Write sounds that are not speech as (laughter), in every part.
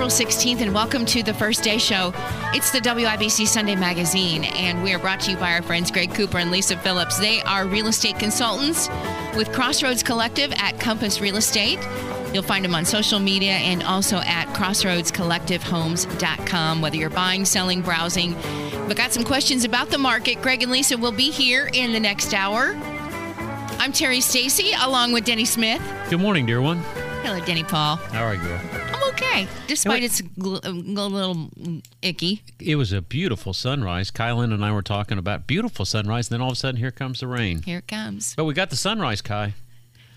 April 16th, and welcome to the First Day Show. It's the WIBC Sunday Magazine, and we are brought to you by our friends Greg Cooper and Lisa Phillips. They are real estate consultants with Crossroads Collective at Compass Real Estate. You'll find them on social media and also at crossroadscollectivehomes.com, whether you're buying, selling, browsing. But got some questions about the market. Greg and Lisa will be here in the next hour. I'm Terri Stacy, along with Denny Smith. Good morning, dear one. Hello, Denny Paul. How are you. I'm okay, despite it's gl- a little icky. It was a beautiful sunrise. Kylan and I were talking about beautiful sunrise, and then all of a sudden, here comes the rain. Here it comes. But we got the sunrise, Kai.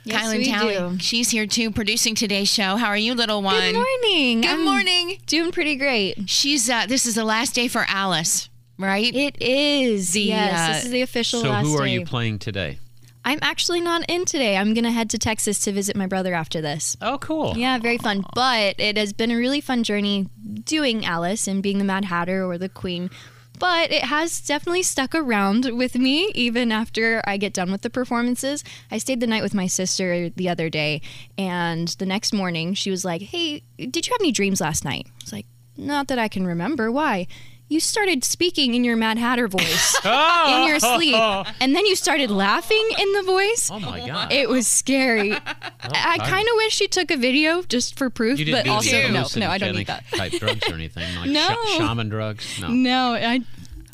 Yes, Kylan we Talley, do. she's here too, producing today's show. How are you, little one? Good morning. Good I'm morning. Doing pretty great. She's. Uh, this is the last day for Alice, right? It is. The, yes, uh, this is the official So, last who are day. you playing today? I'm actually not in today. I'm gonna head to Texas to visit my brother after this. Oh, cool. Yeah, very fun. But it has been a really fun journey doing Alice and being the Mad Hatter or the Queen. But it has definitely stuck around with me even after I get done with the performances. I stayed the night with my sister the other day, and the next morning she was like, Hey, did you have any dreams last night? I was like, Not that I can remember. Why? You started speaking in your Mad Hatter voice (laughs) in your sleep, and then you started laughing in the voice. Oh, my God. It was scary. I kind of wish she took a video just for proof, you didn't but do also any no, no, I don't need that. (laughs) Type drugs or anything like No. sh- shaman drugs. No. No, I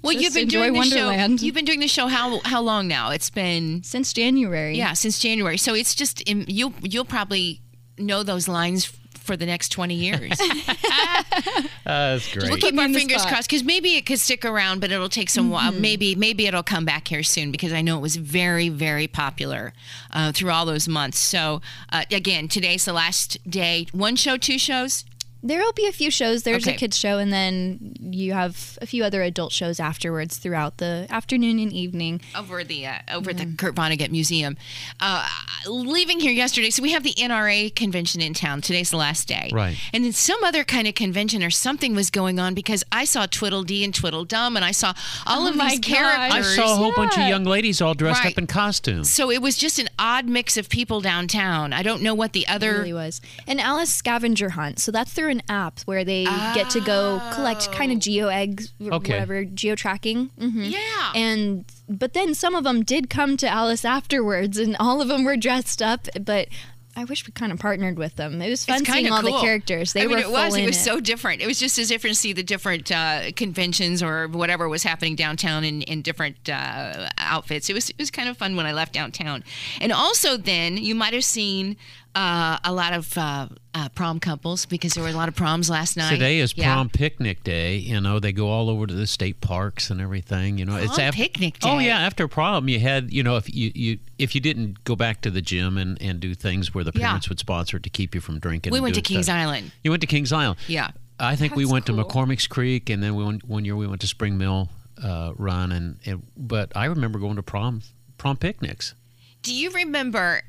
well, just you've been enjoy doing the Wonderland show. You've been doing the show how how long now? It's been since January. yeah since January. So it's just um, you'll you'll probably know those lines for the next twenty years. Uh, (laughs) that's great. We'll Put keep our fingers spot. crossed because maybe it could stick around, but it'll take some while. Maybe maybe it'll come back here soon because I know it was very very popular uh, through all those months. So uh, again, today's the last day. One show, two shows. There will be a few shows. There's Okay. a kids show, and then you have a few other adult shows afterwards throughout the afternoon and evening. over the uh, over at the Kurt Vonnegut Museum. Uh, leaving here yesterday, so we have the NRA convention in town. Today's the last day, Right. And then some other kind of convention or something was going on because I saw Tweedledee and Tweedledum, and I saw all Oh of my these gosh. I saw a whole bunch of young ladies all dressed Right. up in costumes. so it was just an odd mix of people downtown. I don't know what the It other. really was. An Alice scavenger hunt. So that's through an app where they get to go collect kind of geo eggs, or Okay. whatever, geo tracking. hmm Yeah. And but then some of them did come to Alice afterwards, and all of them were dressed up. But I wish we kind of partnered with them. It was fun seeing kinda all cool. the characters. They I mean, were it was. full It in was so different. It was just as different to see the different uh, conventions or whatever was happening downtown in, in different uh, outfits. It was it was kind of fun when I left downtown. And also, then you might have seen uh, a lot of uh, uh, prom couples because there were a lot of proms last night. Today is Yeah. prom picnic day. You know, they go all over to the state parks and everything. You know, it's Prom after, picnic Oh yeah, after prom, you had you know if you, you if you didn't go back to the gym and, and do things where the Yeah. parents would sponsor it to keep you from drinking. We went to Kings stuff. Island. You went to Kings Island. Yeah. I think we went cool. to McCormick's Creek, and then we went, one year we went to Spring Mill uh, Run, and, and but I remember going to prom prom picnics. Do you remember?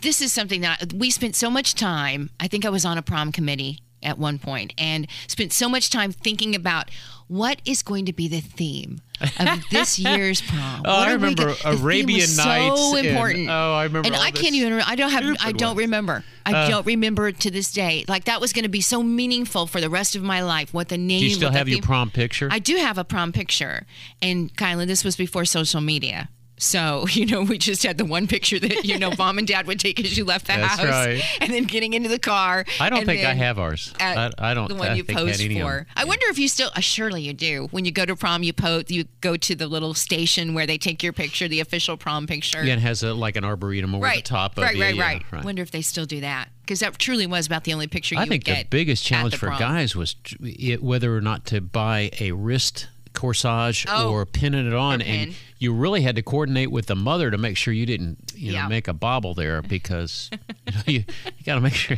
This is something that we spent so much time. I think I was on a prom committee at one point and spent so much time thinking about what is going to be the theme of (laughs) this year's prom. Oh, I remember gonna- Arabian was Nights So and- important. oh, I remember And I can't even. I don't have. I don't ones. remember. I Uh, don't remember to this day. Like that was going to be so meaningful for the rest of my life. What the name? Do you still the have your prom picture? I do have a prom picture. And Kyla, this was before social media. So, (laughs) you know, we just had the one picture that, you know, mom and dad would take as you left the That's house. right. And then getting into the car. I don't think I have ours. I, I don't. The one I you posed any for. I wonder if you still, uh, surely you do. When you go to prom, you pose, you go to the little station where they take your picture, the official prom picture. Yeah, it has a, like an arboretum over right. the top of right, you. right, yeah, right, right. Wonder if they still do that. Because that truly was about the only picture you I think the biggest challenge for guys was it, whether or not to buy a wrist corsage Oh. or pinning it on, Or and pin. you really had to coordinate with the mother to make sure you didn't, you know, Yeah. make a bobble there because (laughs) you, know, you, you got to make sure.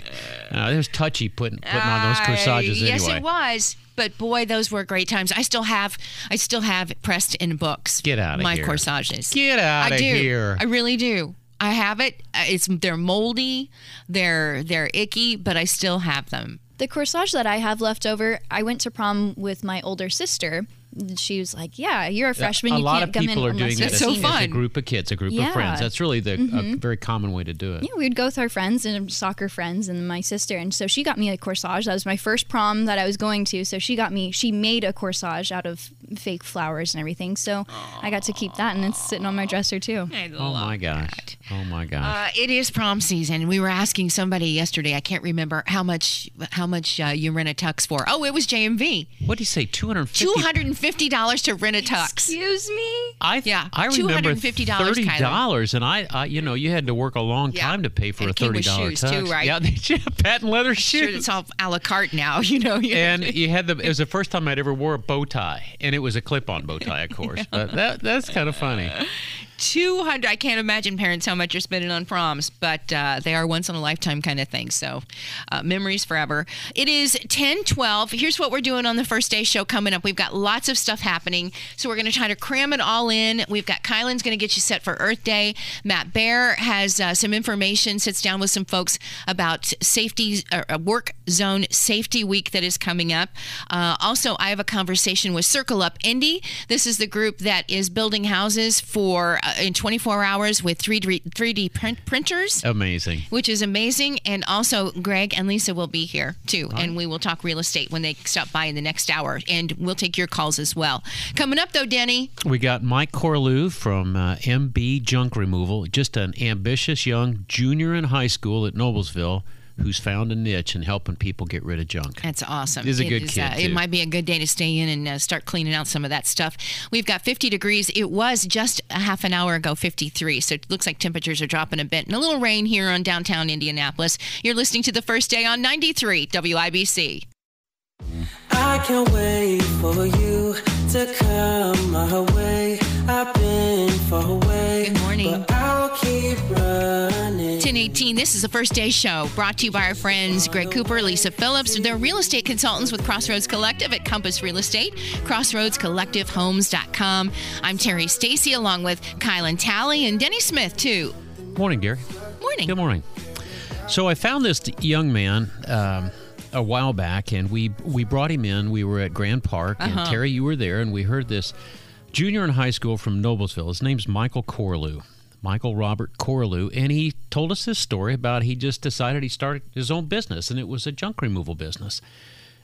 Uh, it was touchy putting putting on those Uh, corsages yes, anyway. it was. But boy, those were great times. I still have, I still have pressed in books. Get outta my here. corsages. Get outta I do. here. I really do. I have it. Uh, It's they're moldy, they're they're icky, but I still have them. The corsage that I have left over, I went to prom with my older sister she was like, "Yeah, you're a freshman. a you lot can't of come people in are doing unless it you've so fun. it." a group of kids, a group of friends. That's really the a mm-hmm. very common way to do it. Yeah, we would go with our friends and soccer friends and my sister. And so she got me a corsage. That was my first prom that I was going to. So she got me, she made a corsage out of fake flowers and everything. So I got to keep that and it's sitting on my dresser too. I Oh my gosh! that. Oh my gosh! Uh, it is prom season. We were asking somebody yesterday. I can't remember how much how much uh, you rent a tux for. Oh, it was JMV. what do you say? Two hundred fifty. Two hundred and fifty dollars to rent a tux. Excuse me? I Yeah, I remember $250, thirty dollars, and I, I, you know, you had to work a long Yeah. time to pay for And a it came thirty with dollar shoes, tux. too, right? Yeah, (laughs) they had patent leather Sure, shoes. it's all a la carte now. (laughs) You know. and you had the. It was the first time I'd ever wore a bow tie, and it was a clip-on bow tie, of course. (laughs) But that that's kind of funny. 200 i can't imagine parents how much you're spending on proms but uh, they are once in a lifetime kind of thing so uh, memories forever. It is 10 12 here's what we're doing on the first day show coming up. We've got lots of stuff happening so we're going to try to cram it all in. We've got kylan's going to get you set for earth day. Matt bear has uh, some information sits down with some folks about safety uh, work zone safety week that is coming up. Uh, also i have a conversation with circle up indy. This is the group that is building houses for uh, in 24 hours with 3d 3d print, printers. Amazing. which is amazing. And also greg and lisa will be here too. And we will talk real estate when they stop by in the next hour. And we'll take your calls as well. Coming up though denny We got Mike Corlew from uh, MB Junk Removal, just an ambitious young junior in high school at Noblesville who's found a niche in helping people get rid of junk. That's awesome. He's a It good is, kid, uh, It might be a good day to stay in and uh, start cleaning out some of that stuff. We've got 50 degrees. It was just a half an hour ago 53, so it looks like temperatures are dropping a bit. And a little rain here on downtown Indianapolis. You're listening to the first day on 93 WIBC. I can't wait for you to come my way. I've been far away. Good morning. 1018, this is the first day show brought to you by our friends Greg Cooper, Lisa Phillips. They're real estate consultants with Crossroads Collective at Compass Real Estate, crossroadscollectivehomes.com. I'm Terri Stacy along with Kylan Talley and Denny Smith, too. Morning, Gary. Morning. Good morning. So I found this young man um, a while back, and we we brought him in. We were at Grand Park, and Uh-huh. Terri, you were there, and we heard this junior in high school from Noblesville. His name's Michael Corlew. Michael Robert Corlew, and he told us his story about he just decided he started his own business, and it was a junk removal business.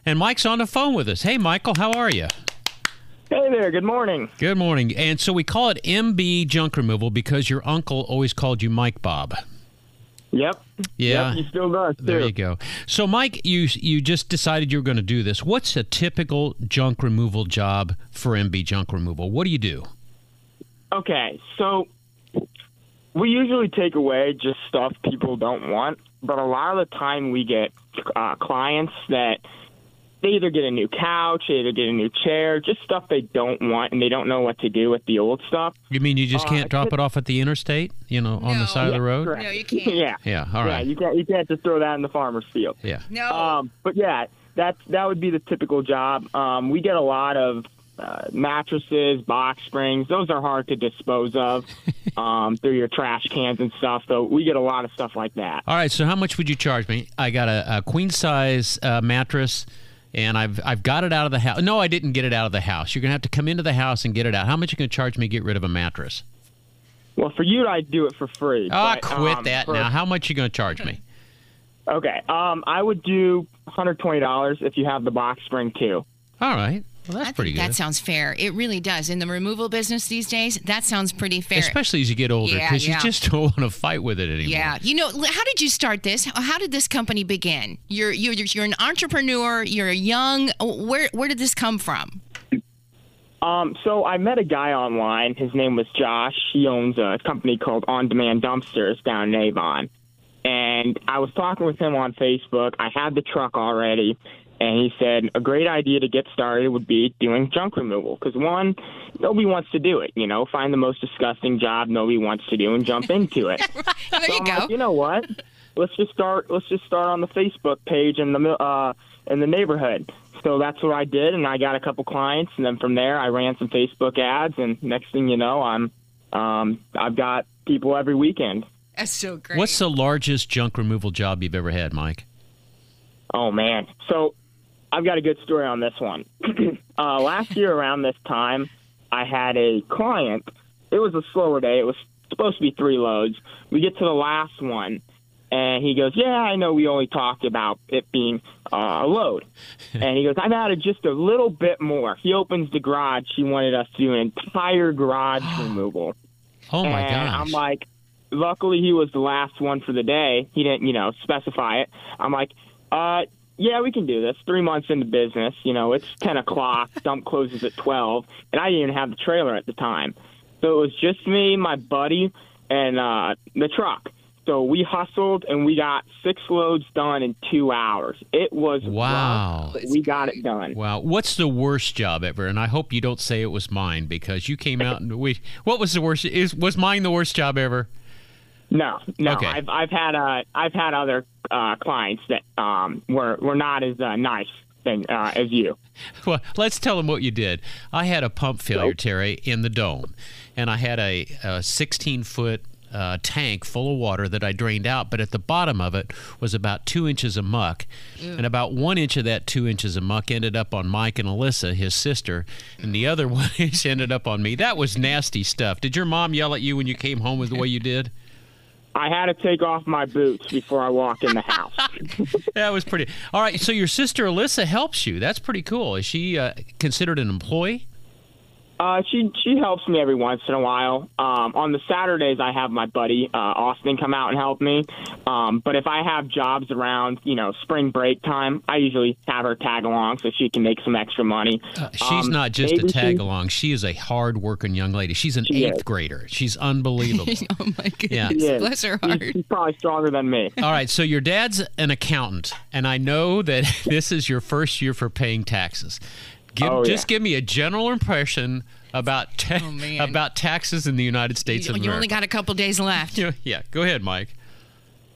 And Mike's on the phone with us. Hey, Michael, how are you? Hey there, good morning. Good morning. And so we call it MB Junk Removal because your uncle always called you Mike Bob. Yep. Yeah. Yep, he still does, too. There you go. So, Mike, you you just decided you were going to do this. What's a typical junk removal job for MB Junk Removal? What do you do? Okay, so we usually take away just stuff people don't want, but a lot of the time we get uh, clients that they either get a new couch, they either get a new chair, just stuff they don't want, and they don't know what to do with the old stuff. You mean you just Uh, can't I drop it off at the interstate? You know, on the side of the road? Correct. No, you can't. yeah. Yeah. all right. Yeah, you can't you can't just throw that in the farmer's field. Yeah. No. Um, but yeah, that's that would be the typical job. Um, we get a lot of uh, mattresses, box springs. Those are hard to dispose of (laughs) um, through your trash cans and stuff. So we get a lot of stuff like that. All right. So, how much would you charge me? I got a, a queen size uh, mattress. And I've I've got it out of the house. No, I didn't get it out of the house. You're gonna have to come into the house and get it out. How much are you gonna charge me to get rid of a mattress? Well, for you, I'd do it for free. Ah, quit um, that for- now. How much are you gonna charge me? Okay. Um, I would do $120 if you have the box spring too. All right. Well, that's I pretty think good. that sounds fair. It really does. In the removal business these days, that sounds pretty fair. Especially as you get older, because yeah. you just (laughs) don't want to fight with it anymore. yeah, you know, how did you start this? How- How did this company begin? You're you're you're an entrepreneur. You're young. Where where did this come from? Um, so I met a guy online. His name was Josh. He owns a company called On Demand Dumpsters down in Avon. And I was talking with him on Facebook. I had the truck already. And he said a great idea to get started would be doing junk removal. Because, one, nobody wants to do it. You know, find the most disgusting job nobody wants to do and jump into it. (laughs) There So you I'm go. like, you know what? Let's just start. Let's just start on the Facebook page in the uh, in the neighborhood. So that's what I did, and I got a couple clients, and then from there I ran some Facebook ads, and next thing you know, I'm um, I've got people every weekend. That's so great. What's the largest junk removal job you've ever had, Mike? Oh man! So I've got a good story on this one. (clears throat) uh, last year around this time, I had a client. It was a slower day. It was supposed to be three loads. We get to the last one, and he goes, "Yeah, I know. We only talked about it being uh, a load." (laughs) and he goes, "I've added just a little bit more." He opens the garage. He wanted us to do an entire garage (gasps) removal. Oh my and gosh. I'm like, luckily he was the last one for the day. He didn't, you know, specify it. I'm like, uh, yeah, we can do this. Three months into business, you know, it's 10 o'clock. Dump closes at 12, and I didn't even have the trailer at the time. So it was just me, my buddy, and uh, the truck. So we hustled and we got six loads done in two hours. It was Wow. rough, we got it done. Wow, what's the worst job ever? And I hope you don't say it was mine because you came out and we. What was the worst? Is was mine the worst job ever? No, no. Okay. I've I've had uh I've had other uh, clients that um were were not as uh, nice than uh, as you. (laughs) Well, let's tell them what you did. I had a pump failure, Nope. Terri, in the dome, and I had a, a 16 foot uh, tank full of water that I drained out, but at the bottom of it was about two inches of muck, and about one inch of that two inches of muck ended up on Mike and Alyssa, his sister, and the other (laughs) one inch ended up on me. That was nasty stuff. Did your mom yell at you when you came home with the way you did? I had to take off my boots before I walk in the house. (laughs) That was pretty. All right, so your sister Alyssa helps you. That's pretty cool. Is she uh, considered an employee? Uh, she she helps me every once in a while. Um, on the Saturdays, I have my buddy uh, Austin come out and help me. Um, but if I have jobs around, you know, spring break time, I usually have her tag along so she can make some extra money. Uh, She's Um, not just a tag along. She is a hard working young lady. She's an She eighth is. grader. She's unbelievable. (laughs) Oh my goodness. Yeah. She. Bless her She's- heart. She's probably stronger than me. All right, so your dad's an accountant, and I know that (laughs) this is your first year for paying taxes. Give, Oh, just yeah. give me a general impression about ta- Oh, about taxes in the United States You, of you America. only got a couple days left. Yeah, (laughs) yeah, go ahead, Mike.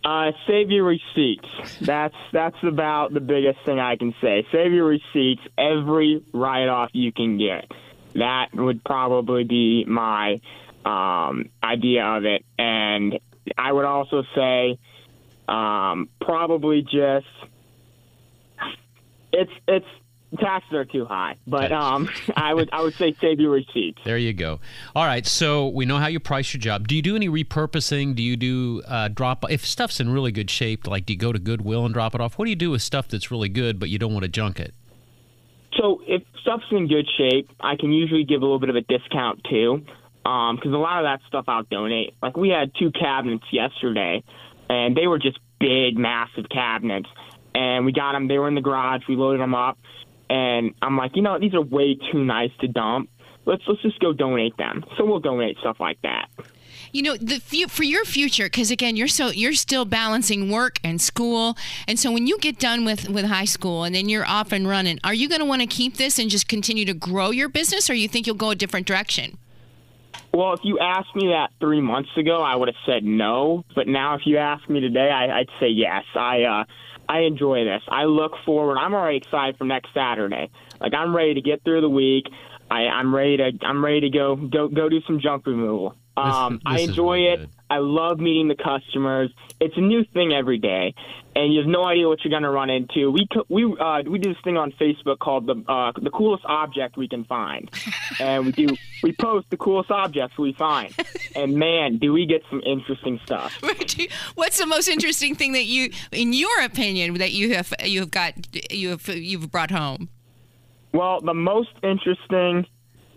Uh, save your receipts. That's that's about the biggest thing I can say. Save your receipts. Every write-off you can get. That would probably be my um, idea of it. And I would also say um, probably just it's it's taxes are too high. But um, (laughs) I would I would say save your receipts. There you go. All right, so we know how you price your job. Do you do any repurposing? Do you do uh, drop? If stuff's in really good shape, like do you go to Goodwill and drop it off? What do you do with stuff that's really good but you don't want to junk it? So if stuff's in good shape, I can usually give a little bit of a discount too, because a lot of that stuff I'll donate. Like we had two cabinets yesterday, and they were just big, massive cabinets, and we got them. They were in the garage. We loaded them up, and I'm like, you know, these are way too nice to dump. Let's let's just go donate them. So we'll donate stuff like that. You know, the for your future, because again, you're so you're still balancing work and school, and so when you get done with with high school and then you're off and running, are you going to want to keep this and just continue to grow your business, or you think you'll go a different direction? Well, if you asked me that three months ago, I would have said no. But now, if you ask me today, I, I'd say yes. I uh, I enjoy this. I look forward. I'm already excited for next Saturday. Like I'm ready to get through the week. I, I'm ready to I'm ready to go go go do some junk removal. Um, (laughs) I this is enjoy really it. good. I love meeting the customers. It's a new thing every day, and you have no idea what you're going to run into. We we uh, we do this thing on Facebook called the uh, the coolest object we can find, (laughs) and we do we post the coolest objects we find, and man, do we get some interesting stuff. (laughs) What's the most interesting thing that you, in your opinion, that you have you have got you have you've brought home? Well, the most interesting,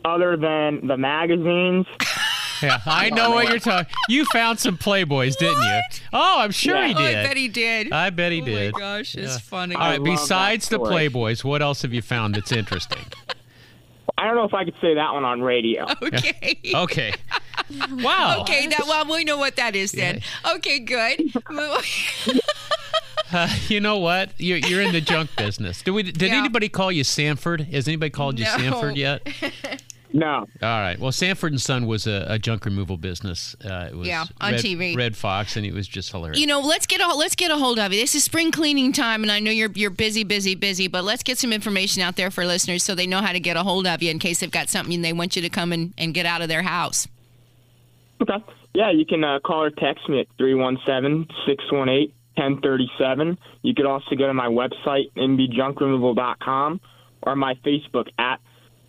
other than the magazines, Yeah, (laughs) I know what you're talking. You found some Playboys, didn't you? Oh, I'm sure Yeah. he Oh, did. I bet he did. I bet he oh did. my gosh, it's Yeah. funny. All right. I right, that besides the story. Playboys, what else have you found that's interesting? I don't know if I could say that one on radio. (laughs) Okay. (laughs) Okay. Wow. Okay, that well, we know what that is then. Okay, good. Uh, you know what? You're, you're in the junk business. Did we? Did Yeah. anybody call you Sanford? Has anybody called you No. Sanford yet? No. All right. Well, Sanford and Son was a, a junk removal business. Uh, it was Yeah, on Red, TV. Redd Foxx, and it was just hilarious. you know, let's get a let's get a hold of you. This is spring cleaning time, and I know you're you're busy, busy, busy. But let's get some information out there for listeners so they know how to get a hold of you in case they've got something and they want you to come and, and get out of their house. Okay. Yeah, you can uh, call or text me at 317 618 1037. You could also go to my website, mbjunkremoval.com, or my Facebook at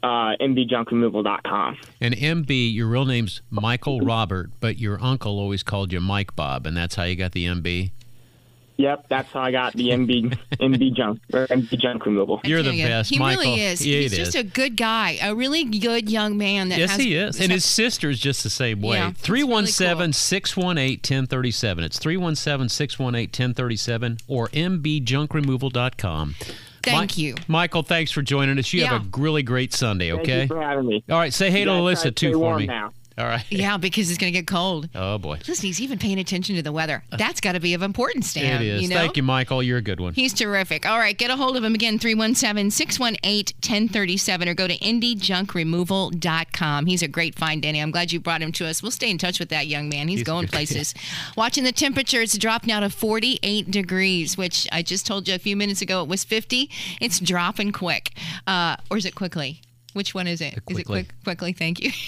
uh, mbjunkremoval.com. And MB, your real name's Michael Robert, but your uncle always called you Mike Bob, and that's how you got the MB. Yep, that's how I got the MB (laughs) MB junk or MB junk removal. You're the tell ya, best, He Michael. really is. Yeah, He's just is. a good guy, a really good young man. That Yes, has, he is. And his sister's just the same way. Yeah, it's 317 618 1037. It's 317 618 1037 or mbjunkremoval.com. Thank Mi- you. Michael, thanks for joining us. You Yeah. have a really great Sunday, Thank okay? you for having me. All right, say hey You to Alyssa, too, for me. now. All right. Yeah, because it's going to get cold. Oh, boy. Listen, he's even paying attention to the weather. That's got to be of importance to It him. is. You know? Thank you, Michael. You're a good one. He's terrific. All right, get a hold of him again, 317 618 1037, or go to mbjunkremoval.com. He's a great find, Danny. I'm glad you brought him to us. We'll stay in touch with that young man. He's, He's going places. Watching the temperature, it's dropped now to 48 degrees, which I just told you a few minutes ago it was 50. It's dropping quick. Uh, or is it quickly? Which one is it? Is it Quickly. quick? Quickly, thank you. (laughs)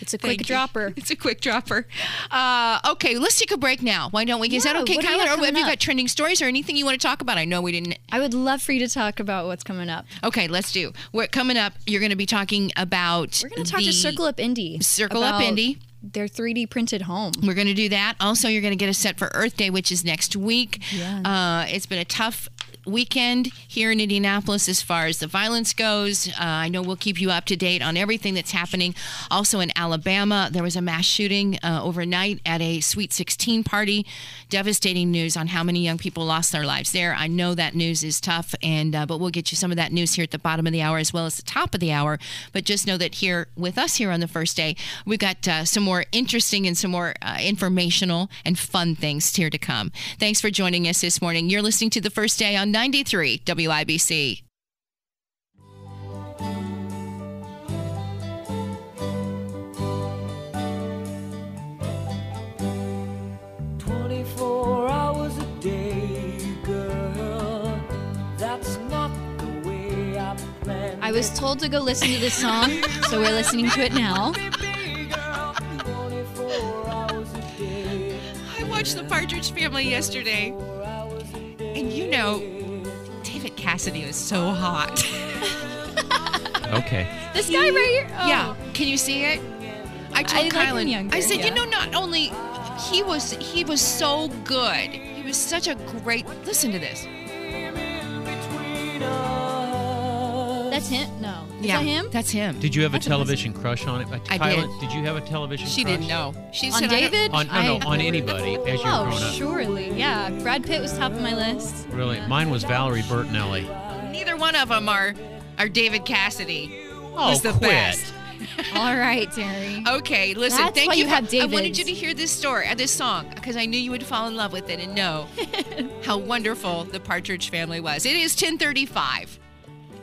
It's a quick Thank you. dropper. (laughs) It's a quick dropper. Uh, okay, let's take a break now. Why don't we? Is that okay, what Kyla? Or have you got trending stories or anything you want to talk about? I know we didn't. I would love for you to talk about what's coming up. Okay, let's do. We're coming up. You're going to be talking about. We're going to talk to Circle Up Indy. Circle Up Indy. Their 3D printed home. We're going to do that. Also, you're going to get a set for Earth Day, which is next week. Yes. Uh, it's been a tough weekend here in Indianapolis as far as the violence goes. Uh, I know we'll keep you up to date on everything that's happening. Also in Alabama, there was a mass shooting uh, overnight at a Sweet 16 party. Devastating news on how many young people lost their lives there. I know that news is tough, and uh, but we'll get you some of that news here at the bottom of the hour as well as the top of the hour. But just know that here with us here on the first day, we've got uh, some more interesting and some more uh, informational and fun things here to come. Thanks for joining us this morning. You're listening to the first day on 93 WIBC. Twenty-four hours a day, girl. That's not the way I planned. I was told to go listen to this song, so we're listening to it now. Twenty-four hours a day. I watched The Partridge Family yesterday, and you know, David Cassidy is so hot. (laughs) Okay. This guy right here. Oh. Yeah, can you see it? I told I like Kylan. younger, I said, yeah. you know, not only he was he was so good. He was such a great. Listen to this. That's him? No. Is yeah, that him? That's him. Did you have a That's amazing. television crush on it? I Kyla, did. you have a television she crush? didn't know. She On said, I don't- David? On, no, no, I- on anybody as you were Oh, growing up. surely. Yeah. Brad Pitt was top of my list. Really? Mine was Valerie Bertinelli. Neither one of them are are David Cassidy. Oh, was the quit. best. (laughs) All right, Terri. Okay, listen. That's thank why you. you for- have I wanted you to hear this story, uh, this song, because I knew you would fall in love with it and know (laughs) how wonderful the Partridge Family was. It is 1035.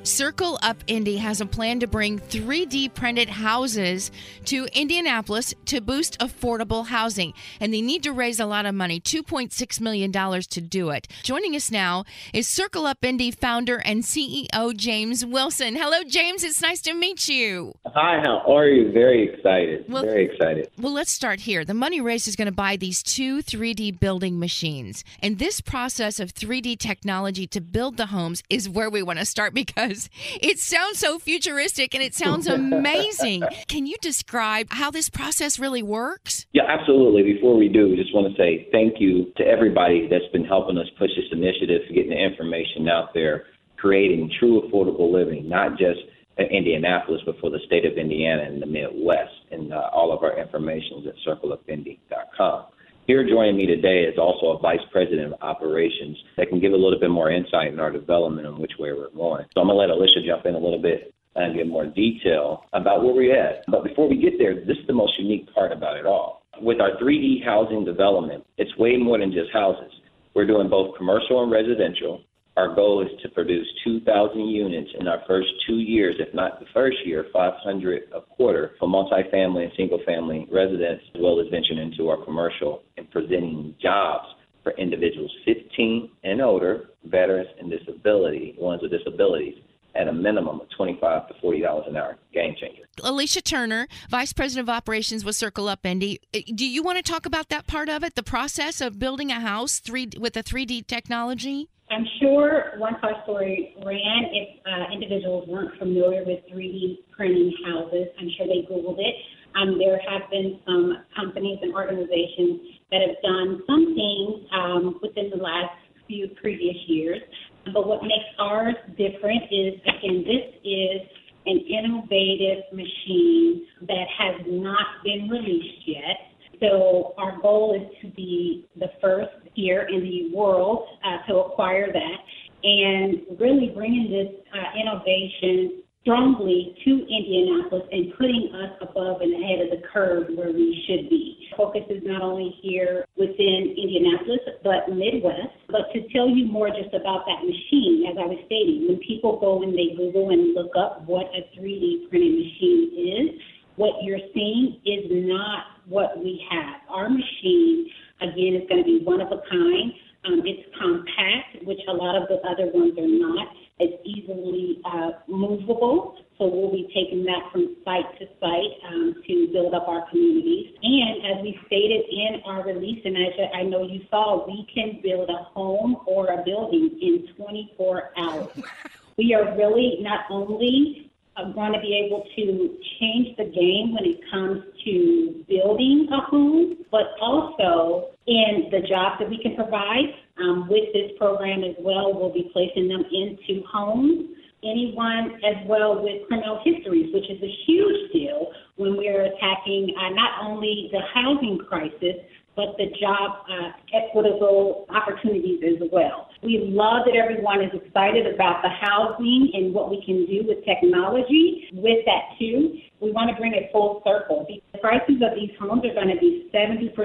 Circle Up Indy has a plan to bring 3D printed houses to Indianapolis to boost affordable housing. And they need to raise a lot of money $2.6 million to do it. Joining us now is Circle Up Indy founder and CEO James Wilson. Hello, James. It's nice to meet you. Hi, how are you? Very excited. Well- Very excited. Well, let's start here. The money raised is going to buy these two 3D building machines. And this process of 3D technology to build the homes is where we want to start (laughs) because it sounds so futuristic and it sounds amazing. (laughs) Can you describe how this process really works? Yeah, absolutely. Before we do, we just want to say thank you to everybody that's been helping us push this initiative, getting the information out there, creating true affordable living, not just in Indianapolis, but for the state of Indiana and the Midwest. And uh, all of our information is at circleupindy.com. Here joining me today is also a vice president of operations that can give a little bit more insight in our development and which way we're going. So I'm going to let Alicia jump in a little bit and give more detail about where we're at. But before we get there, this is the most unique part about it all. With our 3D housing development, it's way more than just houses. We're doing both commercial and residential. Our goal is to produce 2,000 units in our first two years, if not the first year, 500 a quarter for multifamily and single family residents, as well as venturing into our commercial and presenting jobs for individuals 15 and older, veterans and disability, ones with disabilities, at a minimum of 25 to $40 an hour. Game changer. Alicia Turner, Vice President of Operations with Circle Up Indy. Uh, do you want to talk about that part of it, the process of building a house three with a 3D technology? I'm sure once our story ran, if uh, individuals weren't familiar with 3D printing houses, I'm sure they Googled it. Um, there have been some companies and organizations that have done some things um, within the last few previous years. But what makes ours different is, again, this is an innovative machine that has not been released yet. So our goal is to be the first here in the world uh, to acquire that and really bringing this uh, innovation strongly to Indianapolis and putting us above and ahead of the curve where we should be. Focus is not only here within Indianapolis, but Midwest. But to tell you more just about that machine, as I was stating, when people go and they Google and look up what a 3D printing machine is, what you're seeing is not what we have. Our machine, again, is going to be one of a kind. Um, it's compact, which a lot of the other ones are not. It's easily uh, movable, so we'll be taking that from site to site um, to build up our communities. And as we stated in our release, and as I know you saw, we can build a home or a building in 24 hours. (laughs) We are really not only uh, going to be able to change the game when it comes to building a home, but also in the jobs that we can provide um, with this program as well, we'll be placing them into homes. Anyone as well with criminal histories, which is a huge deal when we're attacking uh, not only the housing crisis, but the job uh, equitable opportunities as well. We love that everyone is excited about the housing and what we can do with technology. With that, too, we want to bring it full circle. The prices of these homes are going to be 70%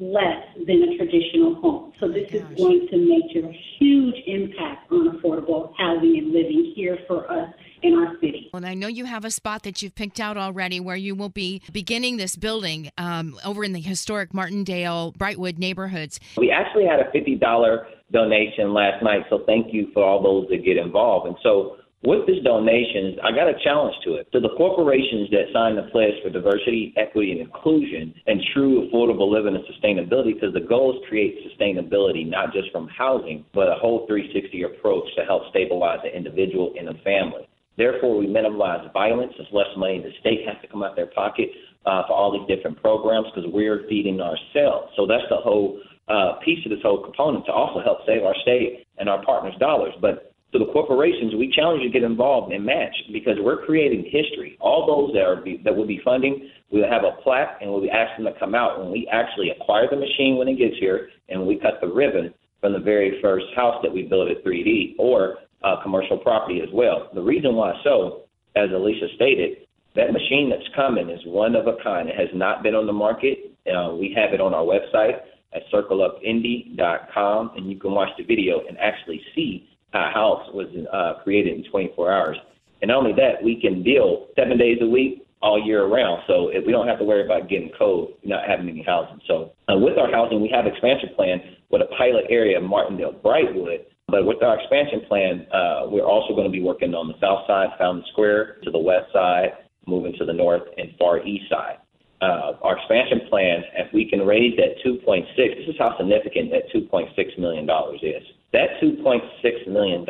less than a traditional home. So this is going to make a huge impact on affordable housing and living here for us in our city. And I know you have a spot that you've picked out already where you will be beginning this building um, over in the historic Martindale, Brightwood neighborhoods. We actually had a $50 donation last night, so thank you for all those that get involved. And so with this donation, I got a challenge to it. To the corporations that sign the pledge for diversity, equity, and inclusion and true affordable living and sustainability, because the goal is to create sustainability, not just from housing, but a whole 360 approach to help stabilize the individual and the family. Therefore, we minimize violence. There's less money the state has to come out of their pocket uh, for all these different programs because we're feeding ourselves. So that's the whole uh, piece of this whole component to also help save our state and our partners' dollars. But to the corporations, we challenge you to get involved and match because we're creating history. All those that are be, that will be funding, we'll have a plaque and we'll be asking them to come out when we actually acquire the machine when it gets here and we cut the ribbon from the very first house that we built at 3D or uh, commercial property as well. The reason why so, as Alicia stated, that machine that's coming is one of a kind. It has not been on the market. Uh, we have it on our website at circleupindy.com, and you can watch the video and actually see uh, house was uh, created in 24 hours. And not only that, we can build seven days a week, all year round. So if we don't have to worry about getting cold, not having any housing. So uh, with our housing, we have expansion plan with a pilot area Martindale Brightwood. But with our expansion plan, uh, we're also going to be working on the south side, Fountain Square, to the west side, moving to the north and far east side. Uh, our expansion plan, if we can raise that 2.6, this is how significant that 2.6 million dollars is. That $2.6 million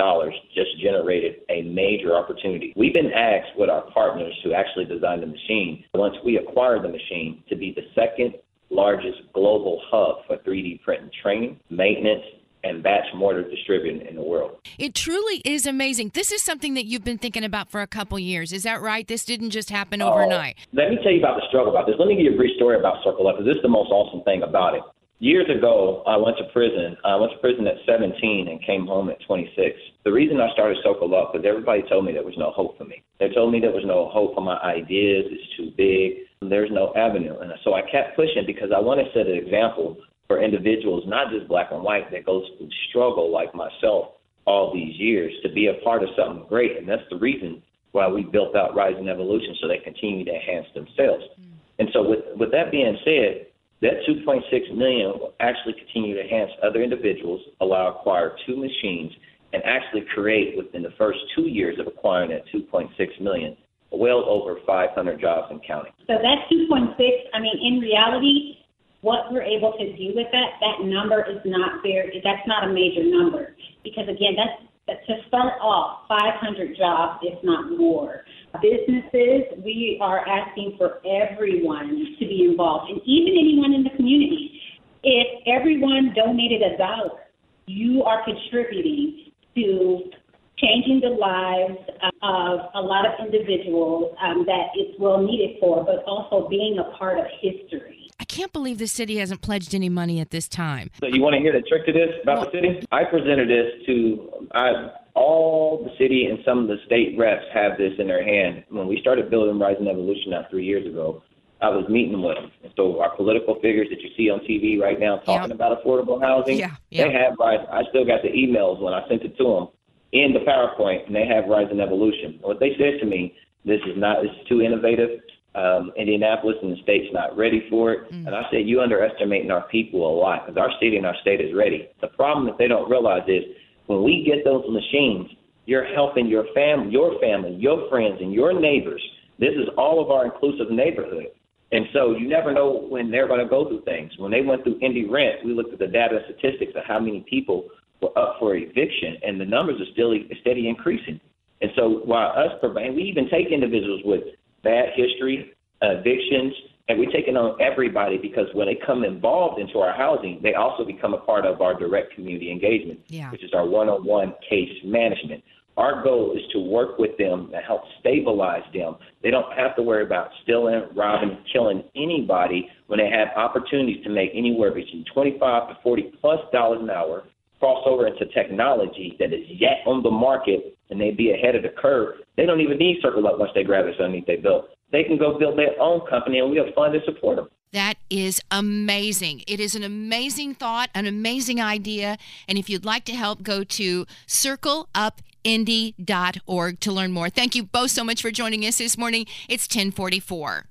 just generated a major opportunity. We've been asked with our partners who actually designed the machine, once we acquire the machine, to be the second largest global hub for 3D printing training, maintenance, and batch mortar distributing in the world. It truly is amazing. This is something that you've been thinking about for a couple years. Is that right? This didn't just happen overnight. Uh, let me tell you about the struggle about this. Let me give you a brief story about Circle Up because this is the most awesome thing about it. Years ago, I went to prison. I went to prison at 17 and came home at 26. The reason I started Circle Up was everybody told me there was no hope for me. They told me there was no hope for my ideas. It's too big. There's no avenue. And so I kept pushing because I want to set an example for individuals, not just black and white, that goes through struggle like myself all these years to be a part of something great. And that's the reason why we built out Rising Evolution so they continue to enhance themselves. Mm. And so with, with that being said, that 2.6 million will actually continue to enhance other individuals, allow acquire two machines, and actually create within the first two years of acquiring that 2.6 million, well over 500 jobs in counting. So that 2.6, I mean, in reality, what we're able to do with that, that number is not very, that's not a major number. Because again, that's, that to start off 500 jobs, if not more. Businesses, we are asking for everyone to be involved, and even anyone in the community. If everyone donated a dollar, you are contributing to changing the lives of a lot of individuals um, that it's well needed for, but also being a part of history. I can't believe the city hasn't pledged any money at this time. So you want to hear the trick to this about the city? I presented this to I, all the city and some of the state reps have this in their hand. When we started building Rising Evolution now three years ago, I was meeting with them. And so our political figures that you see on TV right now talking about affordable housing, Yeah, yeah. they have Rise. I still got the emails when I sent it to them in the PowerPoint, and they have Rising Evolution. What they said to me, this is not, this is too innovative. Um, Indianapolis and the state's not ready for it. And I said, you underestimating our people a lot because our city and our state is ready. The problem that they don't realize is when we get those machines, you're helping your family, your family, your friends, and your neighbors. This is all of our inclusive neighborhood. And so you never know when they're going to go through things. When they went through Indy Rent, we looked at the data and statistics of how many people were up for eviction, and the numbers are still steady increasing. And so while us, and we even take individuals with bad history, evictions, and we take it on everybody because when they come involved into our housing, they also become a part of our direct community engagement, Yeah. which is our one-on-one case management. Our goal is to work with them and help stabilize them. They don't have to worry about stealing, robbing, killing anybody when they have opportunities to make anywhere between 25 to 40 plus dollars an hour, cross over into technology that is yet on the market, and they be ahead of the curve. They don't even need Circle Up once they grab it underneath their belt. They can go build their own company, and we have fund to support them. That is amazing. It is an amazing thought, an amazing idea. And if you'd like to help, go to circleupindy.org to learn more. Thank you both so much for joining us this morning. It's 1044.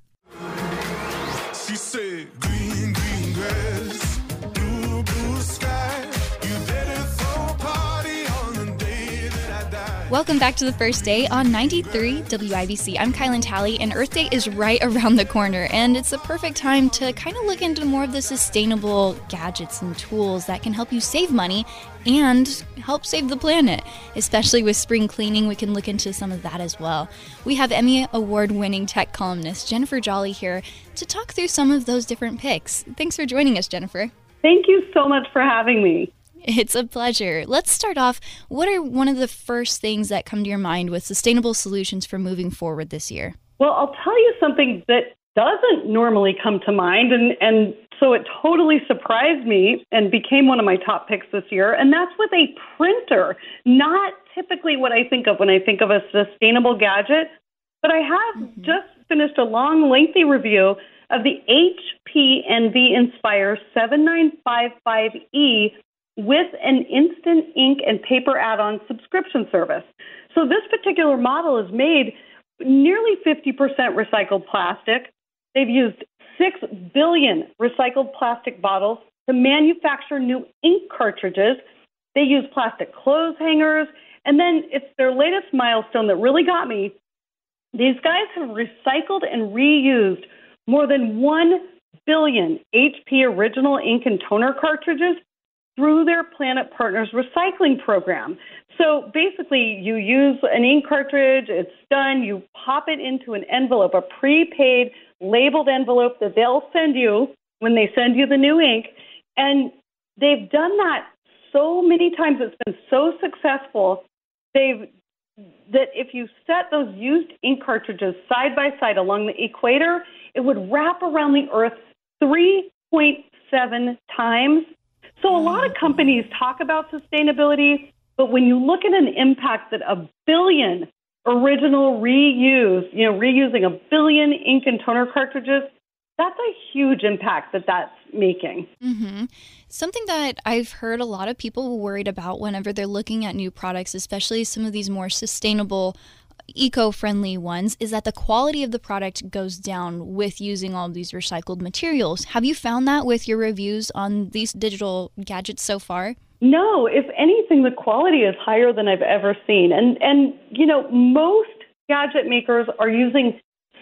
Welcome back to the first day on 93 WIBC. I'm Kylan Talley, and Earth Day is right (laughs) around the corner, and it's the perfect time to kind of look into more of the sustainable gadgets and tools that can help you save money and help save the planet. Especially with spring cleaning, we can look into some of that as well. We have Emmy Award winning tech columnist Jennifer Jolly here to talk through some of those different picks. Thanks for joining us, Jennifer. Thank you so much for having me. It's a pleasure. Let's start off. What are one of the first things that come to your mind with sustainable solutions for moving forward this year? Well, I'll tell you something that doesn't normally come to mind, and, and so it totally surprised me and became one of my top picks this year, and that's with a printer. Not typically what I think of when I think of a sustainable gadget, but I have mm-hmm. just finished a long, lengthy review of the HP Envy Inspire 7955E with an instant ink and paper add on subscription service. So, this particular model is made nearly 50% recycled plastic. They've used 6 billion recycled plastic bottles to manufacture new ink cartridges. They use plastic clothes hangers. And then it's their latest milestone that really got me. These guys have recycled and reused more than 1 billion HP original ink and toner cartridges through their Planet Partners recycling program. So basically, you use an ink cartridge, it's done, you pop it into an envelope, a prepaid labeled envelope that they'll send you when they send you the new ink. And they've done that so many times, it's been so successful. They've that if you set those used ink cartridges side by side along the equator, it would wrap around the Earth 3.7 times. So a lot of companies talk about sustainability, but when you look at an impact that a billion original reuse, you know, reusing a billion ink and toner cartridges, that's a huge impact that that's making. hmm Something that I've heard a lot of people worried about whenever they're looking at new products, especially some of these more sustainable, eco friendly ones, is that the quality of the product goes down with using all these recycled materials. Have you found that with your reviews on these digital gadgets so far? No, if anything, the quality is higher than I've ever seen. And and you know, most gadget makers are using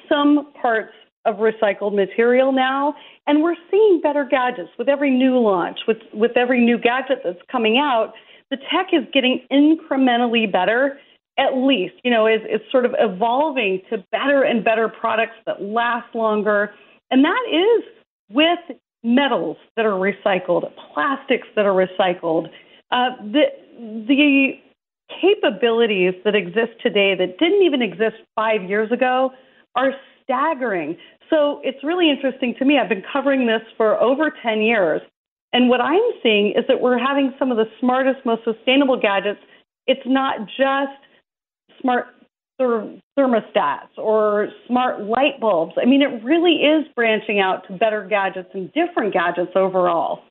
some parts of recycled material now, and we're seeing better gadgets with every new launch, with with every new gadget that's coming out. The tech is getting incrementally better. At least, you know, it's, it's sort of evolving to better and better products that last longer, and that is with metals that are recycled, plastics that are recycled. Uh, the the capabilities that exist today that didn't even exist five years ago are staggering. So it's really interesting to me. I've been covering this for over 10 years. And what I'm seeing is that we're having some of the smartest, most sustainable gadgets. It's not just smart thermostats or smart light bulbs. I mean, it really is branching out to better gadgets and different gadgets overall.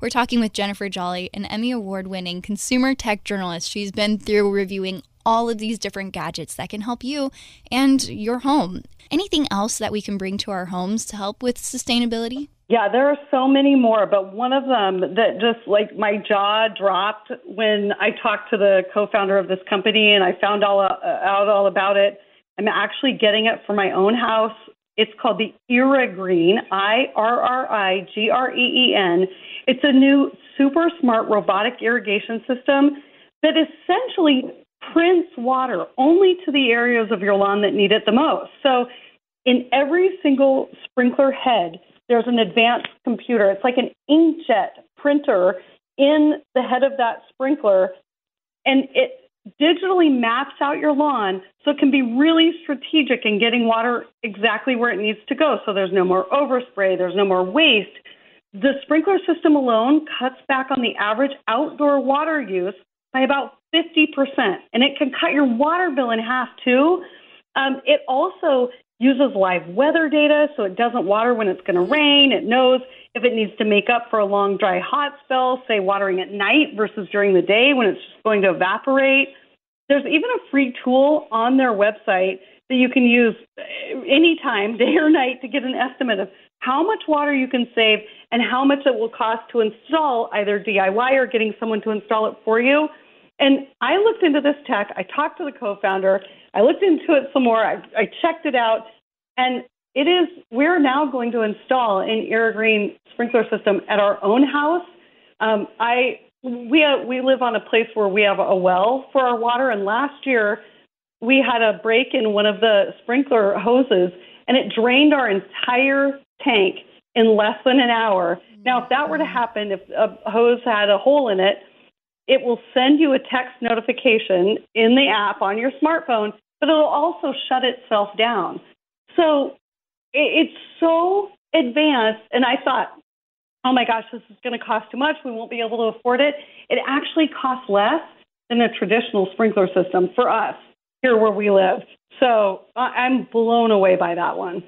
We're talking with Jennifer Jolly, an Emmy Award winning consumer tech journalist. She's been through reviewing all of these different gadgets that can help you and your home. Anything else that we can bring to our homes to help with sustainability? Yeah, there are so many more, but one of them that just like my jaw dropped when I talked to the co-founder of this company and I found all uh, out all about it. I'm actually getting it for my own house. It's called the IrriGreen, I R R I G R E E N. It's a new super smart robotic irrigation system that essentially prints water only to the areas of your lawn that need it the most. So in every single sprinkler head, there's an advanced computer. It's like an inkjet printer in the head of that sprinkler, and it digitally maps out your lawn so it can be really strategic in getting water exactly where it needs to go. So there's no more overspray, there's no more waste. The sprinkler system alone cuts back on the average outdoor water use by about 50%, and it can cut your water bill in half too. Um, it also uses live weather data so it doesn't water when it's going to rain. It knows if it needs to make up for a long, dry, hot spell, say watering at night versus during the day when it's just going to evaporate. There's even a free tool on their website that you can use anytime, (laughs) day or night, to get an estimate of how much water you can save and how much it will cost to install either DIY or getting someone to install it for you. And I looked into this tech. I talked to the co-founder. I looked into it some more. I, I checked it out, and it is. We're now going to install an IrriGreen sprinkler system at our own house. Um, I we uh, we live on a place where we have a well for our water, and last year we had a break in one of the sprinkler hoses, and it drained our entire tank in less than an hour. Mm-hmm. Now, if that were to happen, if a hose had a hole in it, it will send you a text notification in the app on your smartphone, but it'll also shut itself down. So it's so advanced. And I thought, oh my gosh, this is going to cost too much. We won't be able to afford it. It actually costs less than a traditional sprinkler system for us here where we live. So I'm blown away by that one.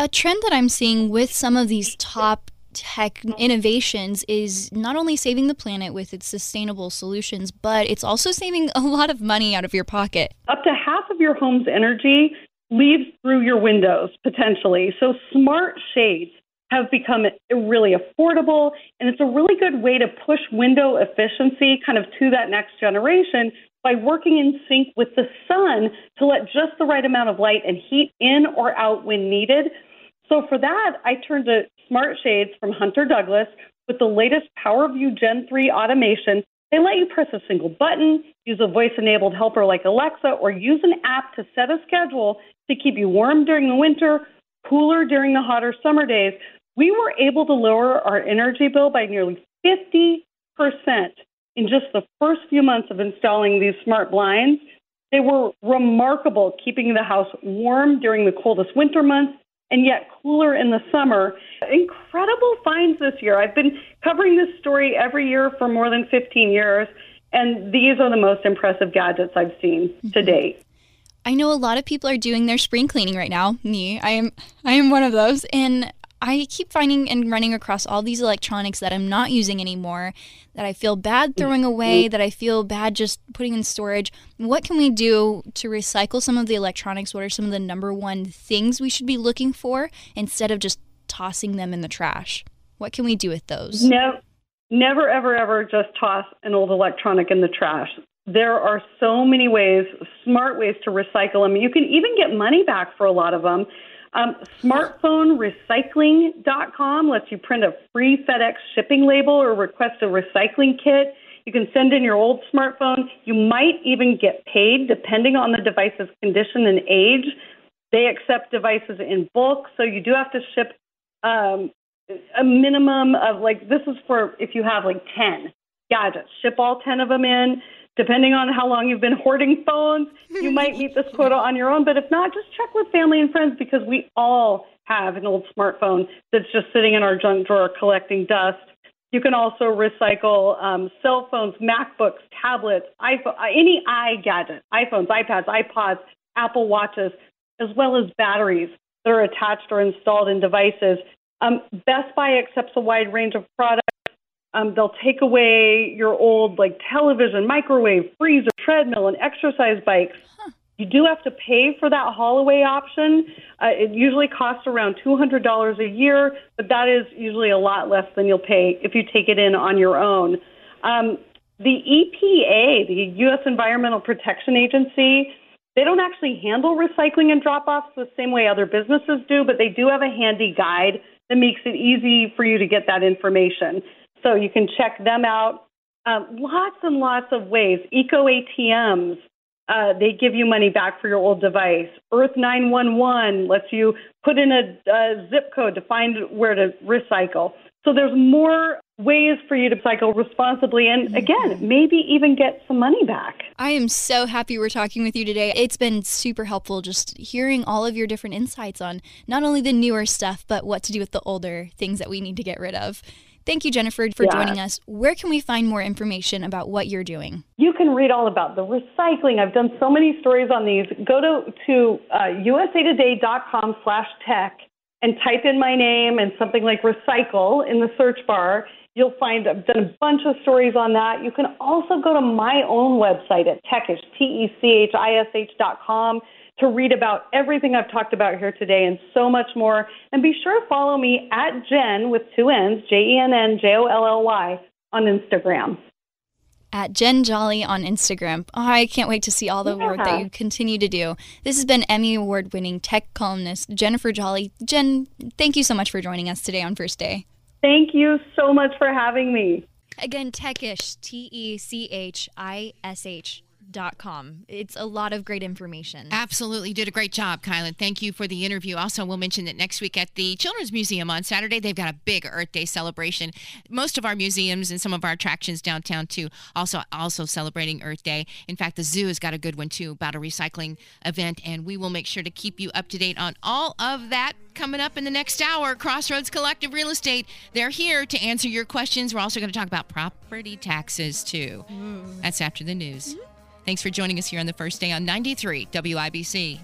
A trend that I'm seeing with some of these top tech innovations is not only saving the planet with its sustainable solutions, but it's also saving a lot of money out of your pocket. Up to half of your home's energy leaves through your windows potentially. So smart shades have become really affordable and it's a really good way to push window efficiency kind of to that next generation by working in sync with the sun to let just the right amount of light and heat in or out when needed. So for that, I turned to smart shades from Hunter Douglas with the latest PowerView Gen 3 automation. They let you press a single button, use a voice enabled helper like Alexa, or use an app to set a schedule to keep you warm during the winter, cooler during the hotter summer days. We were able to lower our energy bill by nearly 50% in just the first few months of installing these smart blinds. They were remarkable, keeping the house warm during the coldest winter months and yet cooler in the summer. Incredible finds this year. I've been covering this story every year for more than 15 years, and these are the most impressive gadgets I've seen to mm-hmm. date. I know a lot of people are doing their spring cleaning right now. Me, I am I am one of those and I keep finding and running across all these electronics that I'm not using anymore, that I feel bad mm-hmm. throwing away, that I feel bad just putting in storage. What can we do to recycle some of the electronics? What are some of the number one things we should be looking for instead of just tossing them in the trash? What can we do with those? No, never, ever, ever just toss an old electronic in the trash. There are so many ways, smart ways to recycle them. You can even get money back for a lot of them. Um, smartphonerecycling.com lets you print a free FedEx shipping label or request a recycling kit. You can send in your old smartphone. You might even get paid depending on the device's condition and age. They accept devices in bulk, so you do have to ship um, a minimum of like this is for if you have like 10 gadgets. Ship all 10 of them in. Depending on how long you've been hoarding phones, you (laughs) might meet this quota on your own. But if not, just check with family and friends because we all have an old smartphone that's just sitting in our junk drawer collecting dust. You can also recycle um, cell phones, MacBooks, tablets, iPhone, uh, any i gadget, iPhones, iPads, iPods, Apple Watches, as well as batteries that are attached or installed in devices. Um, Best Buy accepts a wide range of products. Um, they'll take away your old like television, microwave, freezer, treadmill, and exercise bikes. You do have to pay for that haul away option. Uh, it usually costs around $200 a year, but that is usually a lot less than you'll pay if you take it in on your own. Um, the EPA, the U.S. Environmental Protection Agency, they don't actually handle recycling and drop offs the same way other businesses do, but they do have a handy guide that makes it easy for you to get that information. So you can check them out. Um, lots and lots of ways. Eco ATMs, uh, they give you money back for your old device. Earth 911 lets you put in a, a zip code to find where to recycle. So there's more ways for you to cycle responsibly and again, maybe even get some money back. I am so happy we're talking with you today. It's been super helpful just hearing all of your different insights on not only the newer stuff, but what to do with the older things that we need to get rid of. Thank you, Jennifer, for Yeah. joining us. Where can we find more information about what you're doing? You can read all about the recycling. I've done so many stories on these. Go to, to uh, usatoday.com slash tech and type in my name and something like recycle in the search bar. You'll find I've done a bunch of stories on that. You can also go to my own website at techish, T-E-C-H-I-S-H dot com to read about everything I've talked about here today and so much more. And be sure to follow me at Jen with two N's, J-E-N-N, J-O-L-L-Y on Instagram. At Jen Jolly on Instagram. Oh, I can't wait to see all the work that you continue to do. This has been Emmy Award winning tech columnist Jennifer Jolly. Jen, thank you so much for joining us today on First Day. Thank you so much for having me. Again, techish, T E C H I S H com. It's a lot of great information. Absolutely. You did a great job, Kylan. Thank you for the interview. Also, we'll mention that next week at the Children's Museum on Saturday, they've got a big Earth Day celebration. Most of our museums and some of our attractions downtown, too, also also celebrating Earth Day. In fact, the zoo has got a good one, too, about a recycling event, and we will make sure to keep you up to date on all of that coming up in the next hour. Crossroads Collective Real Estate, they're here to answer your questions. We're also going to talk about property taxes, too. Mm. That's after the news. Thanks for joining us here on the first day on 93 WIBC.